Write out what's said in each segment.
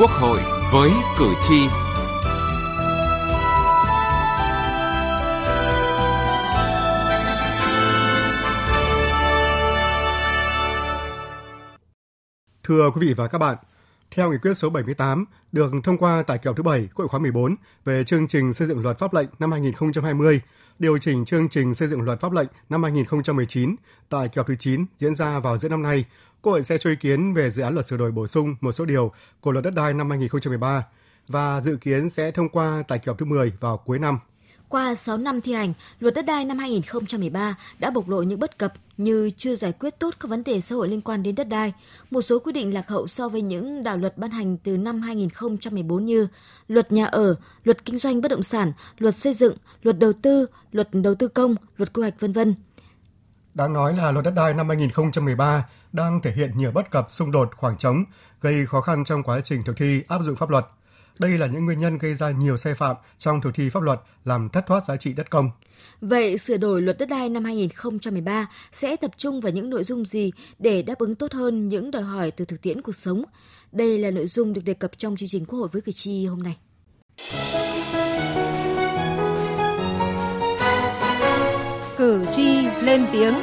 Quốc hội với cử tri. Thưa quý vị và các bạn, theo nghị quyết số 78 được thông qua tại kỳ họp thứ 7 Quốc hội khóa 14 về chương trình xây dựng luật pháp lệnh năm 2020, điều chỉnh chương trình xây dựng luật pháp lệnh năm 2019 tại kỳ họp thứ 9 diễn ra vào giữa năm nay, Quốc hội sẽ cho ý kiến về dự án luật sửa đổi bổ sung một số điều của luật đất đai năm 2013 và dự kiến sẽ thông qua tại kỳ họp thứ 10 vào cuối năm. Qua 6 năm thi hành, luật đất đai năm 2013 đã bộc lộ những bất cập như chưa giải quyết tốt các vấn đề xã hội liên quan đến đất đai, một số quy định lạc hậu so với những đạo luật ban hành từ năm 2014 như luật nhà ở, luật kinh doanh bất động sản, luật xây dựng, luật đầu tư, luật đầu tư công, luật quy hoạch vân vân. Đáng nói là luật đất đai năm 2013 đang thể hiện nhiều bất cập xung đột khoảng trống, gây khó khăn trong quá trình thực thi áp dụng pháp luật. Đây là những nguyên nhân gây ra nhiều sai phạm trong thực thi pháp luật, làm thất thoát giá trị đất công. Vậy sửa đổi luật đất đai năm 2013 sẽ tập trung vào những nội dung gì để đáp ứng tốt hơn những đòi hỏi từ thực tiễn cuộc sống? Đây là nội dung được đề cập trong chương trình Quốc hội với cử tri hôm nay. Cử tri lên tiếng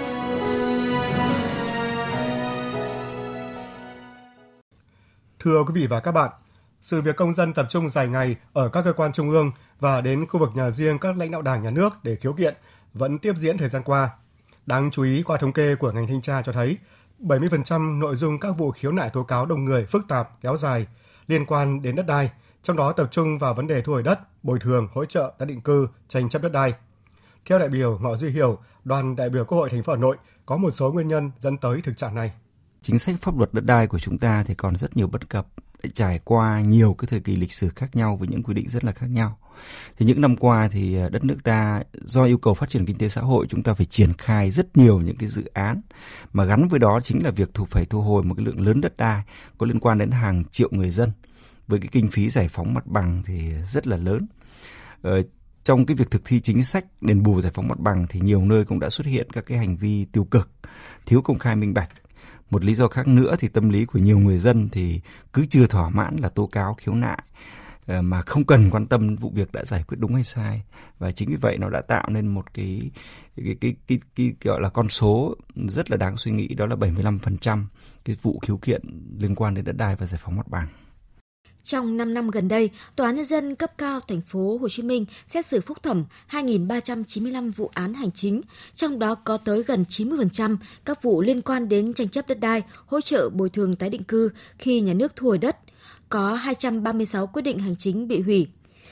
Thưa quý vị và các bạn, sự việc công dân tập trung dài ngày ở các cơ quan trung ương và đến khu vực nhà riêng các lãnh đạo đảng nhà nước để khiếu kiện vẫn tiếp diễn thời gian qua. Đáng chú ý qua thống kê của ngành thanh tra cho thấy, 70% nội dung các vụ khiếu nại tố cáo đông người phức tạp, kéo dài, liên quan đến đất đai, trong đó tập trung vào vấn đề thu hồi đất, bồi thường, hỗ trợ tái định cư, tranh chấp đất đai. Theo đại biểu Ngọ Duy Hiểu, đoàn đại biểu Quốc hội thành phố Hà Nội có một số nguyên nhân dẫn tới thực trạng này chính sách pháp luật đất đai của chúng ta thì còn rất nhiều bất cập trải qua nhiều cái thời kỳ lịch sử khác nhau với những quy định rất là khác nhau. Thì những năm qua thì ờ, đất nước ta do yêu cầu phát triển kinh tế xã hội chúng ta phải triển khai rất nhiều những cái dự án mà gắn với đó chính là việc thu phải thu hồi một cái lượng lớn đất đai có liên quan đến hàng triệu người dân với cái kinh phí giải phóng mặt bằng thì rất là lớn. Ờ, trong cái việc thực thi chính sách đền bù giải phóng mặt bằng thì nhiều nơi cũng đã xuất hiện các cái hành vi tiêu cực, thiếu công khai minh bạch một lý do khác nữa thì tâm lý của nhiều người dân thì cứ chưa thỏa mãn là tố cáo khiếu nại ờ, mà không cần quan tâm vụ việc đã giải quyết đúng hay sai và chính vì vậy nó đã tạo nên một cái cái cái cái, cái, cái gọi là con số rất là đáng suy nghĩ đó là 75% cái vụ khiếu kiện liên quan đến đất đai và giải phóng mặt bằng. Trong 5 năm gần đây, Tòa nhân dân cấp cao thành phố Hồ Chí Minh xét xử phúc thẩm 2.395 vụ án hành chính, trong đó có tới gần 90% các vụ liên quan đến tranh chấp đất đai, hỗ trợ bồi thường tái định cư khi nhà nước thu hồi đất. Có 236 quyết định hành chính bị hủy.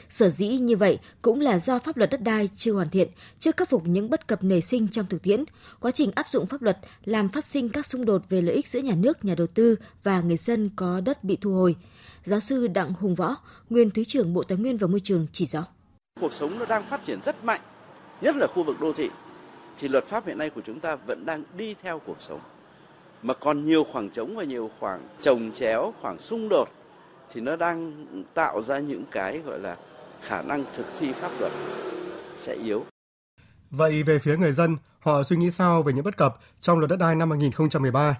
Sở dĩ như vậy cũng là do pháp luật đất đai chưa hoàn thiện, chưa khắc phục những bất cập nảy sinh trong thực tiễn. Quá trình áp dụng pháp luật làm phát sinh các xung đột về lợi ích giữa nhà nước, nhà đầu tư và người dân có đất bị thu hồi. Giáo sư Đặng Hùng Võ, nguyên Thứ trưởng Bộ Tài nguyên và Môi trường chỉ rõ. Cuộc sống nó đang phát triển rất mạnh, nhất là khu vực đô thị, thì luật pháp hiện nay của chúng ta vẫn đang đi theo cuộc sống. Mà còn nhiều khoảng trống và nhiều khoảng trồng chéo, khoảng xung đột thì nó đang tạo ra những cái gọi là khả năng thực thi pháp luật sẽ yếu. Vậy về phía người dân, họ suy nghĩ sao về những bất cập trong luật đất đai năm 2013?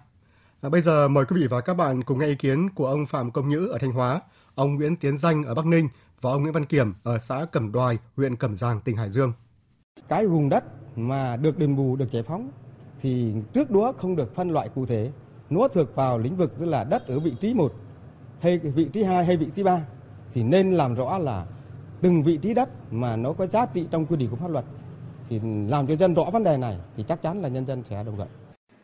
À, bây giờ mời quý vị và các bạn cùng nghe ý kiến của ông Phạm Công Nhữ ở Thanh Hóa, ông Nguyễn Tiến Danh ở Bắc Ninh và ông Nguyễn Văn Kiểm ở xã Cẩm Đoài, huyện Cẩm Giang, tỉnh Hải Dương. Cái vùng đất mà được đền bù, được giải phóng thì trước đó không được phân loại cụ thể. Nó thuộc vào lĩnh vực tức là đất ở vị trí 1 hay vị trí 2 hay vị trí 3 thì nên làm rõ là từng vị trí đất mà nó có giá trị trong quy định của pháp luật thì làm cho dân rõ vấn đề này thì chắc chắn là nhân dân sẽ đồng thuận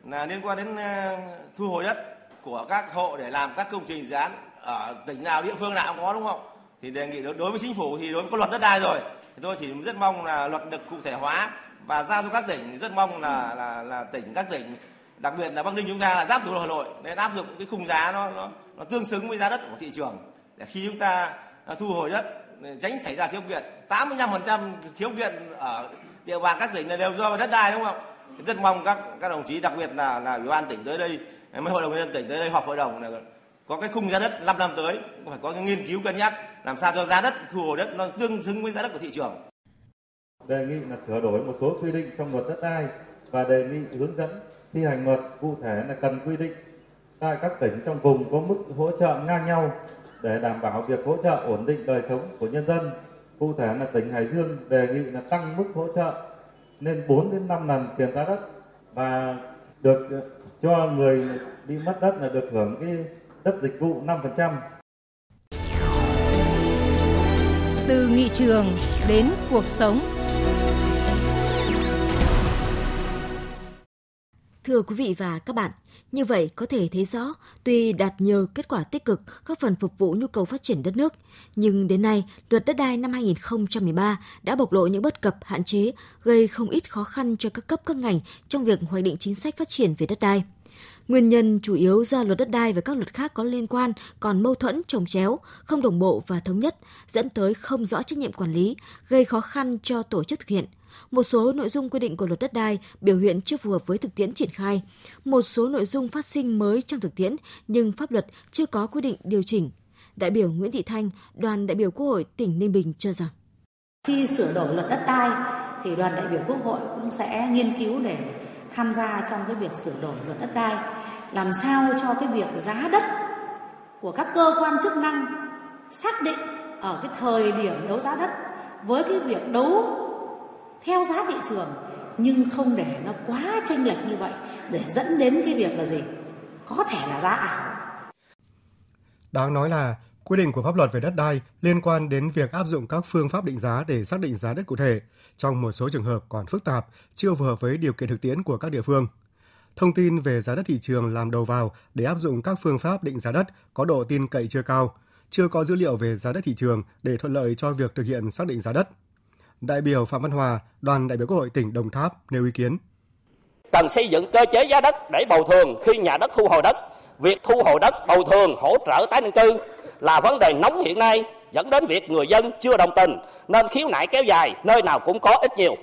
là liên quan đến ờ, thu hồi đất của các hộ để làm các công trình dự án ở tỉnh nào, địa phương nào cũng có, đúng không? Thì đề nghị đối với chính phủ thì đối với có luật đất đai rồi. Thì tôi chỉ rất mong là luật được cụ thể hóa và giao cho các tỉnh rất mong là là là tỉnh, các tỉnh, đặc biệt là Bắc Ninh chúng ta là giáp thủ đô Hà Nội, nên áp dụng cái khung giá nó nó nó tương xứng với giá đất của thị trường để khi chúng ta à, thu hồi đất tránh xảy ra khiếu kiện 85% khiếu kiện ở địa bàn các tỉnh là đều do đất đai, đúng không? rất mong các các đồng chí, đặc biệt là là ủy ban tỉnh tới đây, mấy hội đồng nhân tỉnh tới đây, họp hội đồng là có cái khung giá đất 5 năm tới phải có cái nghiên cứu cân nhắc, làm sao cho giá đất, thu hồi đất nó tương xứng với giá đất của thị trường đề nghị là sửa đổi một số quy định trong luật đất đai và đề nghị hướng dẫn thi hành luật, cụ thể là cần quy định tại các tỉnh trong vùng có mức hỗ trợ ngang nhau để đảm bảo việc hỗ trợ ổn định đời sống của nhân dân. Cụ thể là tỉnh Hải Dương đề nghị là tăng mức hỗ trợ lên 4 đến 5 lần tiền giá đất và được cho người bị mất đất là được hưởng cái đất dịch vụ 5%. Từ nghị trường đến cuộc sống. Thưa quý vị và các bạn, như vậy có thể thấy rõ, tuy đạt nhiều kết quả tích cực, góp phần phục vụ nhu cầu phát triển đất nước, nhưng đến nay, luật đất đai năm 2013 đã bộc lộ những bất cập hạn chế, gây không ít khó khăn cho các cấp các ngành trong việc hoạch định chính sách phát triển về đất đai. Nguyên nhân chủ yếu do luật đất đai và các luật khác có liên quan còn mâu thuẫn trồng chéo, không đồng bộ và thống nhất, dẫn tới không rõ trách nhiệm quản lý, gây khó khăn cho tổ chức thực hiện – một số nội dung quy định của luật đất đai biểu hiện chưa phù hợp với thực tiễn triển khai, một số nội dung phát sinh mới trong thực tiễn nhưng pháp luật chưa có quy định điều chỉnh. Đại biểu Nguyễn Thị Thanh, đoàn đại biểu Quốc hội tỉnh Ninh Bình cho rằng khi sửa đổi luật đất đai thì đoàn đại biểu Quốc hội cũng sẽ nghiên cứu để tham gia trong cái việc sửa đổi luật đất đai làm sao cho cái việc giá đất của các cơ quan chức năng xác định ở cái thời điểm đấu giá đất với cái việc đấu theo giá thị trường nhưng không để nó quá chênh lệch như vậy để dẫn đến cái việc là gì có thể là giá ảo đáng nói là quy định của pháp luật về đất đai liên quan đến việc áp dụng các phương pháp định giá để xác định giá đất cụ thể trong một số trường hợp còn phức tạp, chưa phù hợp với điều kiện thực tiễn của các địa phương. Thông tin về giá đất thị trường làm đầu vào để áp dụng các phương pháp định giá đất có độ tin cậy chưa cao, chưa có dữ liệu về giá đất thị trường để thuận lợi cho việc thực hiện xác định giá đất. Đại biểu Phạm Văn Hòa, đoàn đại biểu Quốc hội tỉnh Đồng Tháp nêu ý kiến. Cần xây dựng cơ chế giá đất để bồi thường khi nhà đất thu hồi đất. Việc thu hồi đất bồi thường hỗ trợ tái định cư là vấn đề nóng hiện nay dẫn đến việc người dân chưa đồng tình nên khiếu nại kéo dài nơi nào cũng có ít nhiều.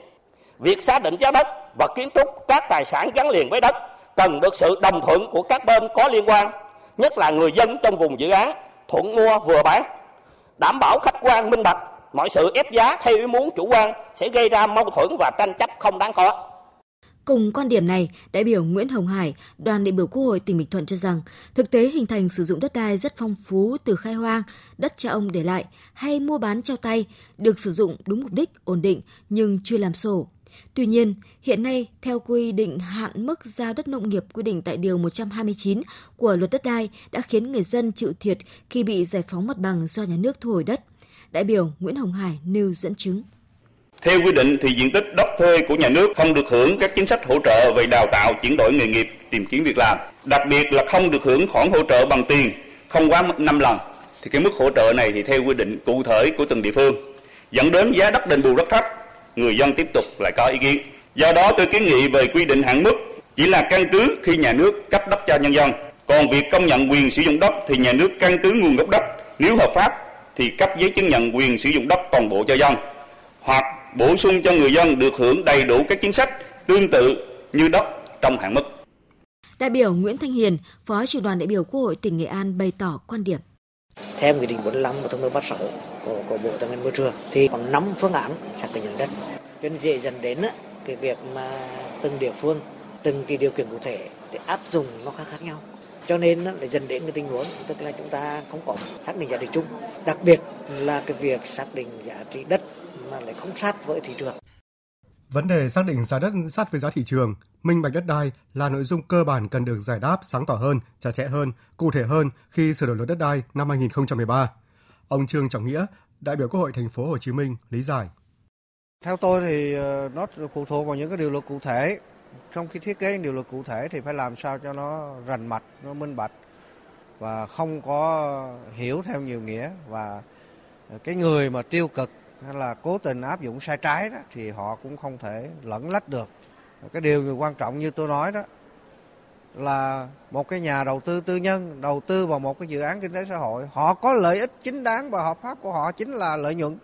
Việc xác định giá đất và kiến trúc các tài sản gắn liền với đất cần được sự đồng thuận của các bên có liên quan, nhất là người dân trong vùng dự án, thuận mua vừa bán, đảm bảo khách quan minh bạch mọi sự ép giá theo ý muốn chủ quan sẽ gây ra mâu thuẫn và tranh chấp không đáng có. Cùng quan điểm này, đại biểu Nguyễn Hồng Hải, đoàn đại biểu Quốc hội tỉnh Bình Thuận cho rằng, thực tế hình thành sử dụng đất đai rất phong phú từ khai hoang, đất cha ông để lại hay mua bán trao tay, được sử dụng đúng mục đích, ổn định nhưng chưa làm sổ. Tuy nhiên, hiện nay, theo quy định hạn mức giao đất nông nghiệp quy định tại Điều 129 của luật đất đai đã khiến người dân chịu thiệt khi bị giải phóng mặt bằng do nhà nước thu hồi đất – Đại biểu Nguyễn Hồng Hải nêu dẫn chứng. Theo quy định thì diện tích đất thuê của nhà nước không được hưởng các chính sách hỗ trợ về đào tạo, chuyển đổi nghề nghiệp, tìm kiếm việc làm. Đặc biệt là không được hưởng khoản hỗ trợ bằng tiền không quá 5 lần. Thì cái mức hỗ trợ này thì theo quy định cụ thể của từng địa phương dẫn đến giá đất đền bù rất thấp, người dân tiếp tục lại có ý kiến. Do đó tôi kiến nghị về quy định hạn mức chỉ là căn cứ khi nhà nước cấp đất cho nhân dân. Còn việc công nhận quyền sử dụng đất thì nhà nước căn cứ nguồn gốc đất nếu hợp pháp thì cấp giấy chứng nhận quyền sử dụng đất toàn bộ cho dân hoặc bổ sung cho người dân được hưởng đầy đủ các chính sách tương tự như đất trong hạn mức. Đại biểu Nguyễn Thanh Hiền, Phó trưởng đoàn đại biểu Quốc hội tỉnh Nghệ An bày tỏ quan điểm. Theo Nghị định 45 và Thông tư 36 của, của Bộ Tài nguyên Môi trường thì còn 5 phương án xác định đất. Cho nên dễ dần đến cái việc mà từng địa phương, từng cái điều kiện cụ thể để áp dụng nó khác khác nhau cho nên là dần đến cái tình huống tức là chúng ta không có xác định giá trị chung đặc biệt là cái việc xác định giá trị đất mà lại không sát với thị trường Vấn đề xác định giá đất sát với giá thị trường, minh bạch đất đai là nội dung cơ bản cần được giải đáp sáng tỏ hơn, chặt chẽ hơn, cụ thể hơn khi sửa đổi luật đất đai năm 2013. Ông Trương Trọng Nghĩa, đại biểu Quốc hội thành phố Hồ Chí Minh lý giải. Theo tôi thì ờ, nó phụ thuộc vào những cái điều luật cụ thể trong khi thiết kế điều luật cụ thể thì phải làm sao cho nó rành mạch, nó minh bạch và không có hiểu theo nhiều nghĩa và cái người mà tiêu cực hay là cố tình áp dụng sai trái đó thì họ cũng không thể lẫn lách được. Cái điều quan trọng như tôi nói đó là một cái nhà đầu tư tư nhân đầu tư vào một cái dự án kinh tế xã hội, họ có lợi ích chính đáng và hợp pháp của họ chính là lợi nhuận.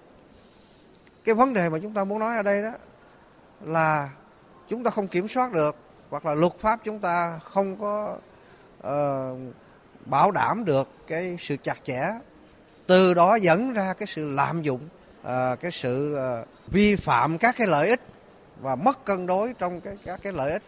Cái vấn đề mà chúng ta muốn nói ở đây đó là chúng ta không kiểm soát được hoặc là luật pháp chúng ta không có uh, bảo đảm được cái sự chặt chẽ từ đó dẫn ra cái sự lạm dụng uh, cái sự uh, vi phạm các cái lợi ích và mất cân đối trong cái các cái lợi ích.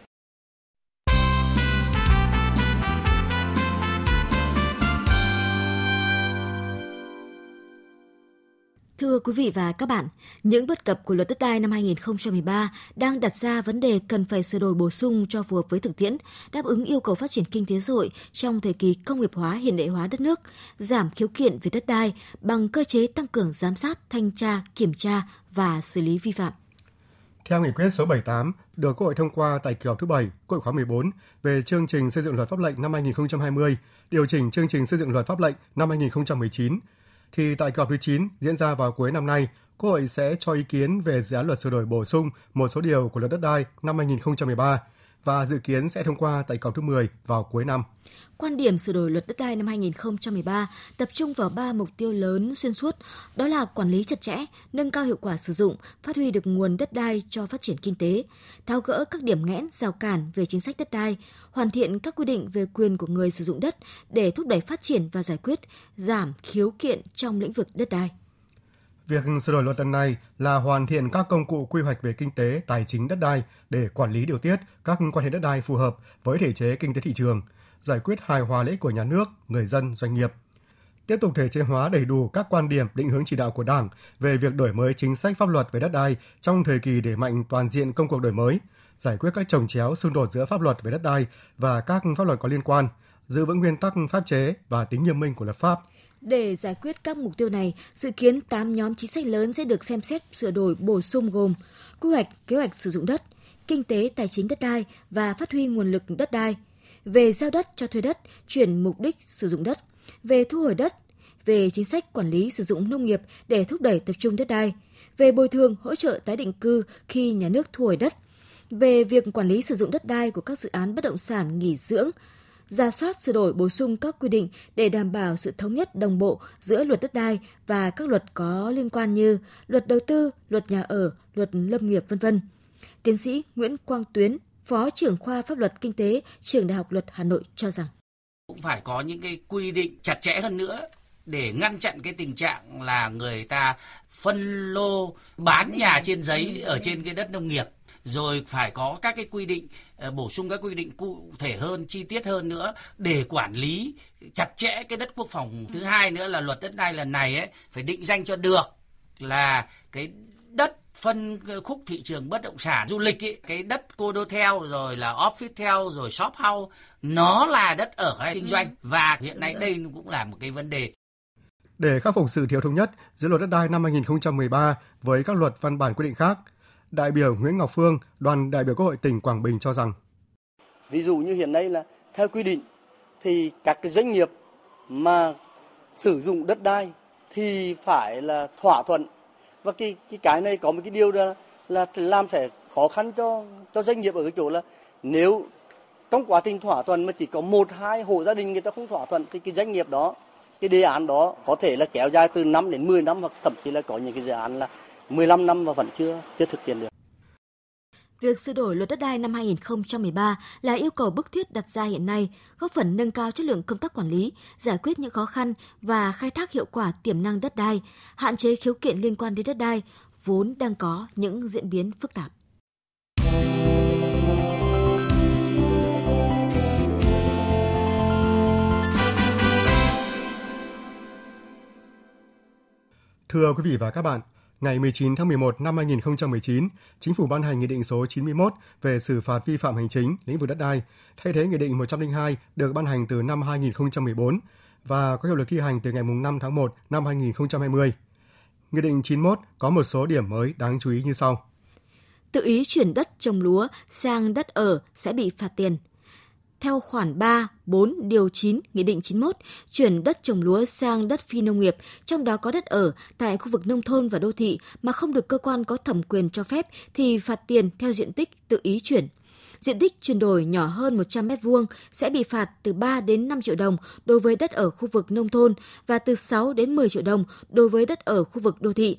Thưa quý vị và các bạn, những bất cập của luật đất đai năm 2013 đang đặt ra vấn đề cần phải sửa đổi bổ sung cho phù hợp với thực tiễn, đáp ứng yêu cầu phát triển kinh tế xã hội trong thời kỳ công nghiệp hóa hiện đại hóa đất nước, giảm khiếu kiện về đất đai bằng cơ chế tăng cường giám sát, thanh tra, kiểm tra và xử lý vi phạm. Theo nghị quyết số 78 được Quốc hội thông qua tại kỳ họp thứ 7, Quốc hội khóa 14 về chương trình xây dựng luật pháp lệnh năm 2020, điều chỉnh chương trình xây dựng luật pháp lệnh năm 2019, thì tại kỳ họp thứ 9 diễn ra vào cuối năm nay, Quốc hội sẽ cho ý kiến về dự án luật sửa đổi bổ sung một số điều của luật đất đai năm 2013 và dự kiến sẽ thông qua tại kỳ họp thứ 10 vào cuối năm. Quan điểm sửa đổi luật đất đai năm 2013 tập trung vào ba mục tiêu lớn xuyên suốt, đó là quản lý chặt chẽ, nâng cao hiệu quả sử dụng, phát huy được nguồn đất đai cho phát triển kinh tế, tháo gỡ các điểm nghẽn, rào cản về chính sách đất đai, hoàn thiện các quy định về quyền của người sử dụng đất để thúc đẩy phát triển và giải quyết, giảm khiếu kiện trong lĩnh vực đất đai. Việc sửa đổi luật lần này là hoàn thiện các công cụ quy hoạch về kinh tế, tài chính đất đai để quản lý điều tiết các quan hệ đất đai phù hợp với thể chế kinh tế thị trường, giải quyết hài hòa lợi ích của nhà nước, người dân, doanh nghiệp. Tiếp tục thể chế hóa đầy đủ các quan điểm định hướng chỉ đạo của Đảng về việc đổi mới chính sách pháp luật về đất đai trong thời kỳ để mạnh toàn diện công cuộc đổi mới, giải quyết các trồng chéo xung đột giữa pháp luật về đất đai và các pháp luật có liên quan, giữ vững nguyên tắc pháp chế và tính nghiêm minh của luật pháp – để giải quyết các mục tiêu này, dự kiến 8 nhóm chính sách lớn sẽ được xem xét sửa đổi bổ sung gồm quy hoạch, kế hoạch sử dụng đất, kinh tế tài chính đất đai và phát huy nguồn lực đất đai, về giao đất cho thuê đất, chuyển mục đích sử dụng đất, về thu hồi đất, về chính sách quản lý sử dụng nông nghiệp để thúc đẩy tập trung đất đai, về bồi thường hỗ trợ tái định cư khi nhà nước thu hồi đất, về việc quản lý sử dụng đất đai của các dự án bất động sản nghỉ dưỡng, ra soát sửa đổi bổ sung các quy định để đảm bảo sự thống nhất đồng bộ giữa luật đất đai và các luật có liên quan như luật đầu tư, luật nhà ở, luật lâm nghiệp v.v. Tiến sĩ Nguyễn Quang Tuyến, Phó trưởng khoa pháp luật kinh tế, Trường Đại học Luật Hà Nội cho rằng cũng phải có những cái quy định chặt chẽ hơn nữa để ngăn chặn cái tình trạng là người ta phân lô bán nhà trên giấy ở trên cái đất nông nghiệp rồi phải có các cái quy định ờ, bổ sung các quy định cụ thể hơn chi tiết hơn nữa để quản lý chặt chẽ cái đất quốc phòng thứ hai nữa là luật đất đai lần này ấy phải định danh cho được là cái đất phân khúc thị trường bất động sản du lịch ấy, cái đất cô đô theo rồi là office theo rồi shop house nó là đất ở hay kinh doanh. Và hiện nay đây cũng là một cái vấn đề. Để khắc phục sự thiếu thống nhất giữa luật đất đai năm 2013 với các luật văn bản quy định khác, đại biểu Nguyễn Ngọc Phương, đoàn đại biểu Quốc hội tỉnh Quảng Bình cho rằng. Ví dụ như hiện nay là theo quy định thì các cái doanh nghiệp mà sử dụng đất đai thì phải là thỏa thuận. Và cái cái cái này có một cái điều là là làm sẽ khó khăn cho cho doanh nghiệp ở cái chỗ là nếu trong quá trình thỏa thuận mà chỉ có một hai hộ gia đình người ta không thỏa thuận thì cái doanh nghiệp đó cái đề án đó có thể là kéo dài từ 5 đến 10 năm hoặc thậm chí là có những cái dự án là 15 năm và vẫn chưa chưa thực hiện được. Việc sửa đổi luật đất đai năm 2013 là yêu cầu bức thiết đặt ra hiện nay, góp phần nâng cao chất lượng công tác quản lý, giải quyết những khó khăn và khai thác hiệu quả tiềm năng đất đai, hạn chế khiếu kiện liên quan đến đất đai vốn đang có những diễn biến phức tạp. Thưa quý vị và các bạn, ngày 19 tháng 11 năm 2019, Chính phủ ban hành Nghị định số 91 về xử phạt vi phạm hành chính lĩnh vực đất đai, thay thế Nghị định 102 được ban hành từ năm 2014 và có hiệu lực thi hành từ ngày 5 tháng 1 năm 2020. Nghị định 91 có một số điểm mới đáng chú ý như sau. Tự ý chuyển đất trồng lúa sang đất ở sẽ bị phạt tiền – theo khoản 3, 4, điều 9, Nghị định 91, chuyển đất trồng lúa sang đất phi nông nghiệp, trong đó có đất ở tại khu vực nông thôn và đô thị mà không được cơ quan có thẩm quyền cho phép thì phạt tiền theo diện tích tự ý chuyển. Diện tích chuyển đổi nhỏ hơn 100 m2 sẽ bị phạt từ 3 đến 5 triệu đồng đối với đất ở khu vực nông thôn và từ 6 đến 10 triệu đồng đối với đất ở khu vực đô thị.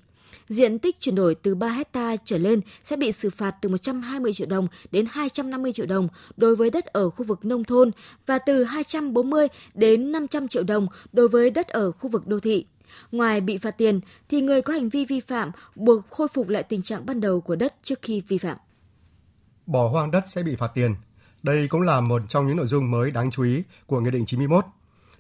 Diện tích chuyển đổi từ 3 hecta trở lên sẽ bị xử phạt từ 120 triệu đồng đến 250 triệu đồng đối với đất ở khu vực nông thôn và từ 240 đến 500 triệu đồng đối với đất ở khu vực đô thị. Ngoài bị phạt tiền, thì người có hành vi vi phạm buộc khôi phục lại tình trạng ban đầu của đất trước khi vi phạm. Bỏ hoang đất sẽ bị phạt tiền. Đây cũng là một trong những nội dung mới đáng chú ý của Nghị định 91.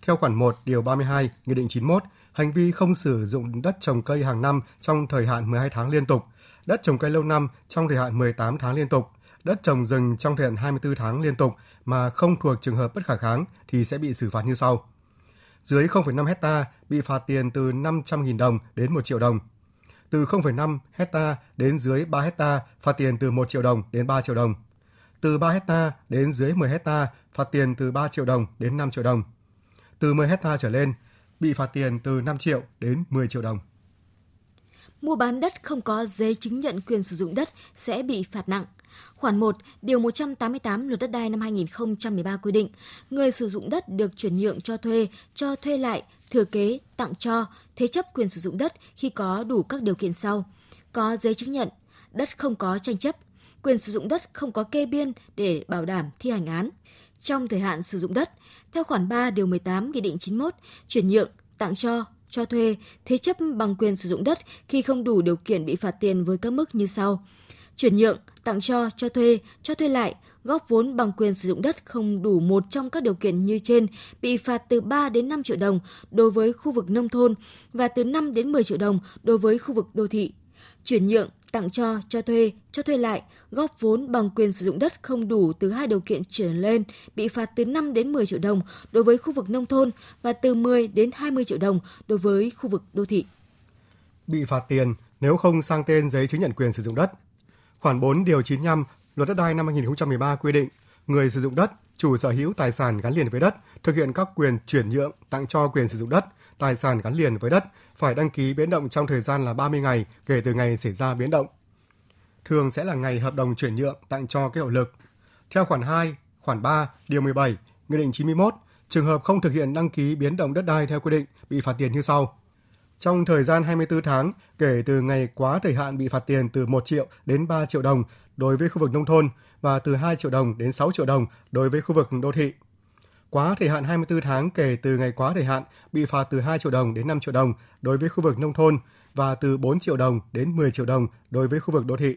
Theo khoản 1 điều 32 Nghị định 91, hành vi không sử dụng đất trồng cây hàng năm trong thời hạn 12 tháng liên tục, đất trồng cây lâu năm trong thời hạn 18 tháng liên tục, đất trồng rừng trong thời hạn 24 tháng liên tục mà không thuộc trường hợp bất khả kháng thì sẽ bị xử phạt như sau. Dưới 0,5 hecta bị phạt tiền từ 500.000 đồng đến 1 triệu đồng. Từ 0,5 hecta đến dưới 3 hecta phạt tiền từ 1 triệu đồng đến 3 triệu đồng. Từ 3 hecta đến dưới 10 hecta phạt tiền từ 3 triệu đồng đến 5 triệu đồng. Từ 10 hecta trở lên bị phạt tiền từ 5 triệu đến 10 triệu đồng. Mua bán đất không có giấy chứng nhận quyền sử dụng đất sẽ bị phạt nặng. Khoản 1, Điều 188 Luật Đất đai năm 2013 quy định, người sử dụng đất được chuyển nhượng cho thuê, cho thuê lại, thừa kế, tặng cho, thế chấp quyền sử dụng đất khi có đủ các điều kiện sau. Có giấy chứng nhận, đất không có tranh chấp, quyền sử dụng đất không có kê biên để bảo đảm thi hành án. Trong thời hạn sử dụng đất, theo khoản 3 điều 18 Nghị định 91, chuyển nhượng, tặng cho, cho thuê, thế chấp bằng quyền sử dụng đất khi không đủ điều kiện bị phạt tiền với các mức như sau. Chuyển nhượng, tặng cho, cho thuê, cho thuê lại, góp vốn bằng quyền sử dụng đất không đủ một trong các điều kiện như trên bị phạt từ 3 đến 5 triệu đồng đối với khu vực nông thôn và từ 5 đến 10 triệu đồng đối với khu vực đô thị. Chuyển nhượng, tặng cho, cho thuê, cho thuê lại, góp vốn bằng quyền sử dụng đất không đủ từ hai điều kiện trở lên bị phạt từ 5 đến 10 triệu đồng đối với khu vực nông thôn và từ 10 đến 20 triệu đồng đối với khu vực đô thị. Bị phạt tiền nếu không sang tên giấy chứng nhận quyền sử dụng đất. Khoản 4 điều 95 Luật đất đai năm 2013 quy định, người sử dụng đất, chủ sở hữu tài sản gắn liền với đất thực hiện các quyền chuyển nhượng, tặng cho quyền sử dụng đất, tài sản gắn liền với đất phải đăng ký biến động trong thời gian là 30 ngày kể từ ngày xảy ra biến động. Thường sẽ là ngày hợp đồng chuyển nhượng tặng cho cái hiệu lực. Theo khoản 2, khoản 3, điều 17, Nghị định 91, trường hợp không thực hiện đăng ký biến động đất đai theo quy định bị phạt tiền như sau. Trong thời gian 24 tháng kể từ ngày quá thời hạn bị phạt tiền từ 1 triệu đến 3 triệu đồng đối với khu vực nông thôn và từ 2 triệu đồng đến 6 triệu đồng đối với khu vực đô thị. Quá thời hạn 24 tháng kể từ ngày quá thời hạn bị phạt từ 2 triệu đồng đến 5 triệu đồng đối với khu vực nông thôn và từ 4 triệu đồng đến 10 triệu đồng đối với khu vực đô thị.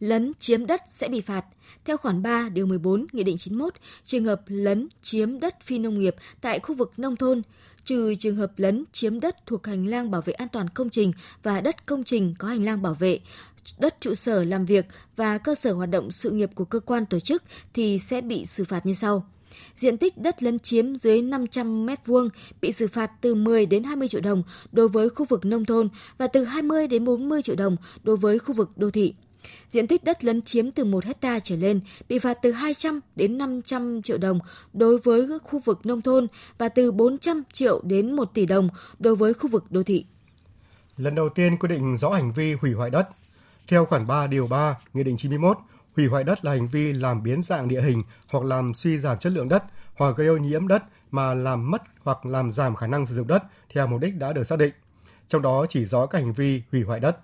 Lấn chiếm đất sẽ bị phạt. Theo khoản 3 điều 14 Nghị định 91, trường hợp lấn chiếm đất phi nông nghiệp tại khu vực nông thôn, trừ trường hợp lấn chiếm đất thuộc hành lang bảo vệ an toàn công trình và đất công trình có hành lang bảo vệ, đất trụ sở làm việc và cơ sở hoạt động sự nghiệp của cơ quan tổ chức thì sẽ bị xử phạt như sau. Diện tích đất lấn chiếm dưới 500 m2 bị xử phạt từ 10 đến 20 triệu đồng đối với khu vực nông thôn và từ 20 đến 40 triệu đồng đối với khu vực đô thị. Diện tích đất lấn chiếm từ 1 hecta trở lên bị phạt từ 200 đến 500 triệu đồng đối với khu vực nông thôn và từ 400 triệu đến 1 tỷ đồng đối với khu vực đô thị. Lần đầu tiên quy định rõ hành vi hủy hoại đất. Theo khoản 3 điều 3 Nghị định 91, hủy hoại đất là hành vi làm biến dạng địa hình hoặc làm suy giảm chất lượng đất hoặc gây ô nhiễm đất mà làm mất hoặc làm giảm khả năng sử dụng đất theo mục đích đã được xác định. Trong đó chỉ rõ các hành vi hủy hoại đất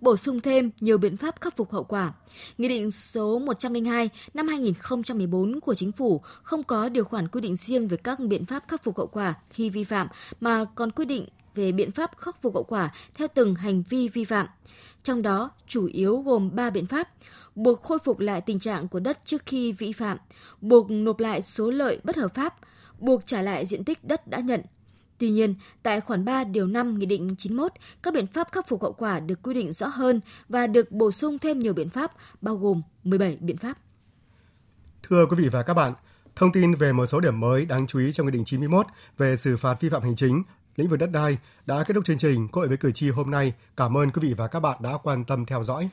bổ sung thêm nhiều biện pháp khắc phục hậu quả. Nghị định số 102 năm 2014 của Chính phủ không có điều khoản quy định riêng về các biện pháp khắc phục hậu quả khi vi phạm, mà còn quy định về biện pháp khắc phục hậu quả theo từng hành vi vi phạm. Trong đó, chủ yếu gồm 3 biện pháp: buộc khôi phục lại tình trạng của đất trước khi vi phạm, buộc nộp lại số lợi bất hợp pháp, buộc trả lại diện tích đất đã nhận, Tuy nhiên, tại khoản 3 điều 5 Nghị định 91, các biện pháp khắc phục hậu quả được quy định rõ hơn và được bổ sung thêm nhiều biện pháp, bao gồm 17 biện pháp. Thưa quý vị và các bạn, thông tin về một số điểm mới đáng chú ý trong Nghị định 91 về xử phạt vi phạm hành chính lĩnh vực đất đai đã kết thúc chương trình Quốc hội với cử tri hôm nay. Cảm ơn quý vị và các bạn đã quan tâm theo dõi.